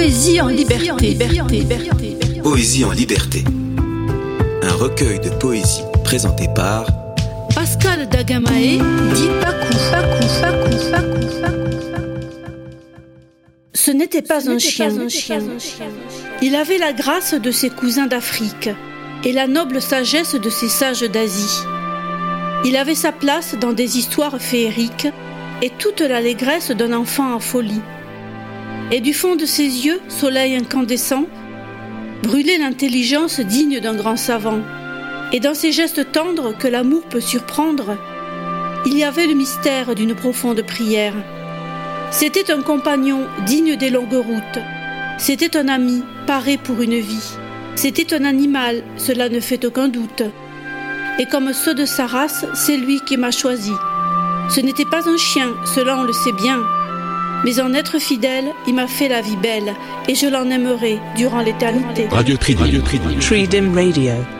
Poésie en liberté. Poésie en liberté. Un recueil de poésie présenté par Pascal Dagamae dit Pakou, Pakou, Pakou, Pakou, Ce n'était pas, un chien. Il avait la grâce de ses cousins d'Afrique et la noble sagesse de ses sages d'Asie. Il avait sa place dans des histoires féeriques et toute l'allégresse d'un enfant en folie. Et du fond de ses yeux, soleil incandescent, brûlait l'intelligence digne d'un grand savant. Et dans ses gestes tendres que l'amour peut surprendre, il y avait le mystère d'une profonde prière. C'était un compagnon digne des longues routes. C'était un ami paré pour une vie. C'était un animal, cela ne fait aucun doute. Et comme ceux de sa race, c'est lui qui m'a choisi. Ce n'était pas un chien, cela on le sait bien. Mais en être fidèle, il m'a fait la vie belle, et je l'en aimerai durant l'éternité. Radio Tridim. Radio Tridim. Tridim Radio.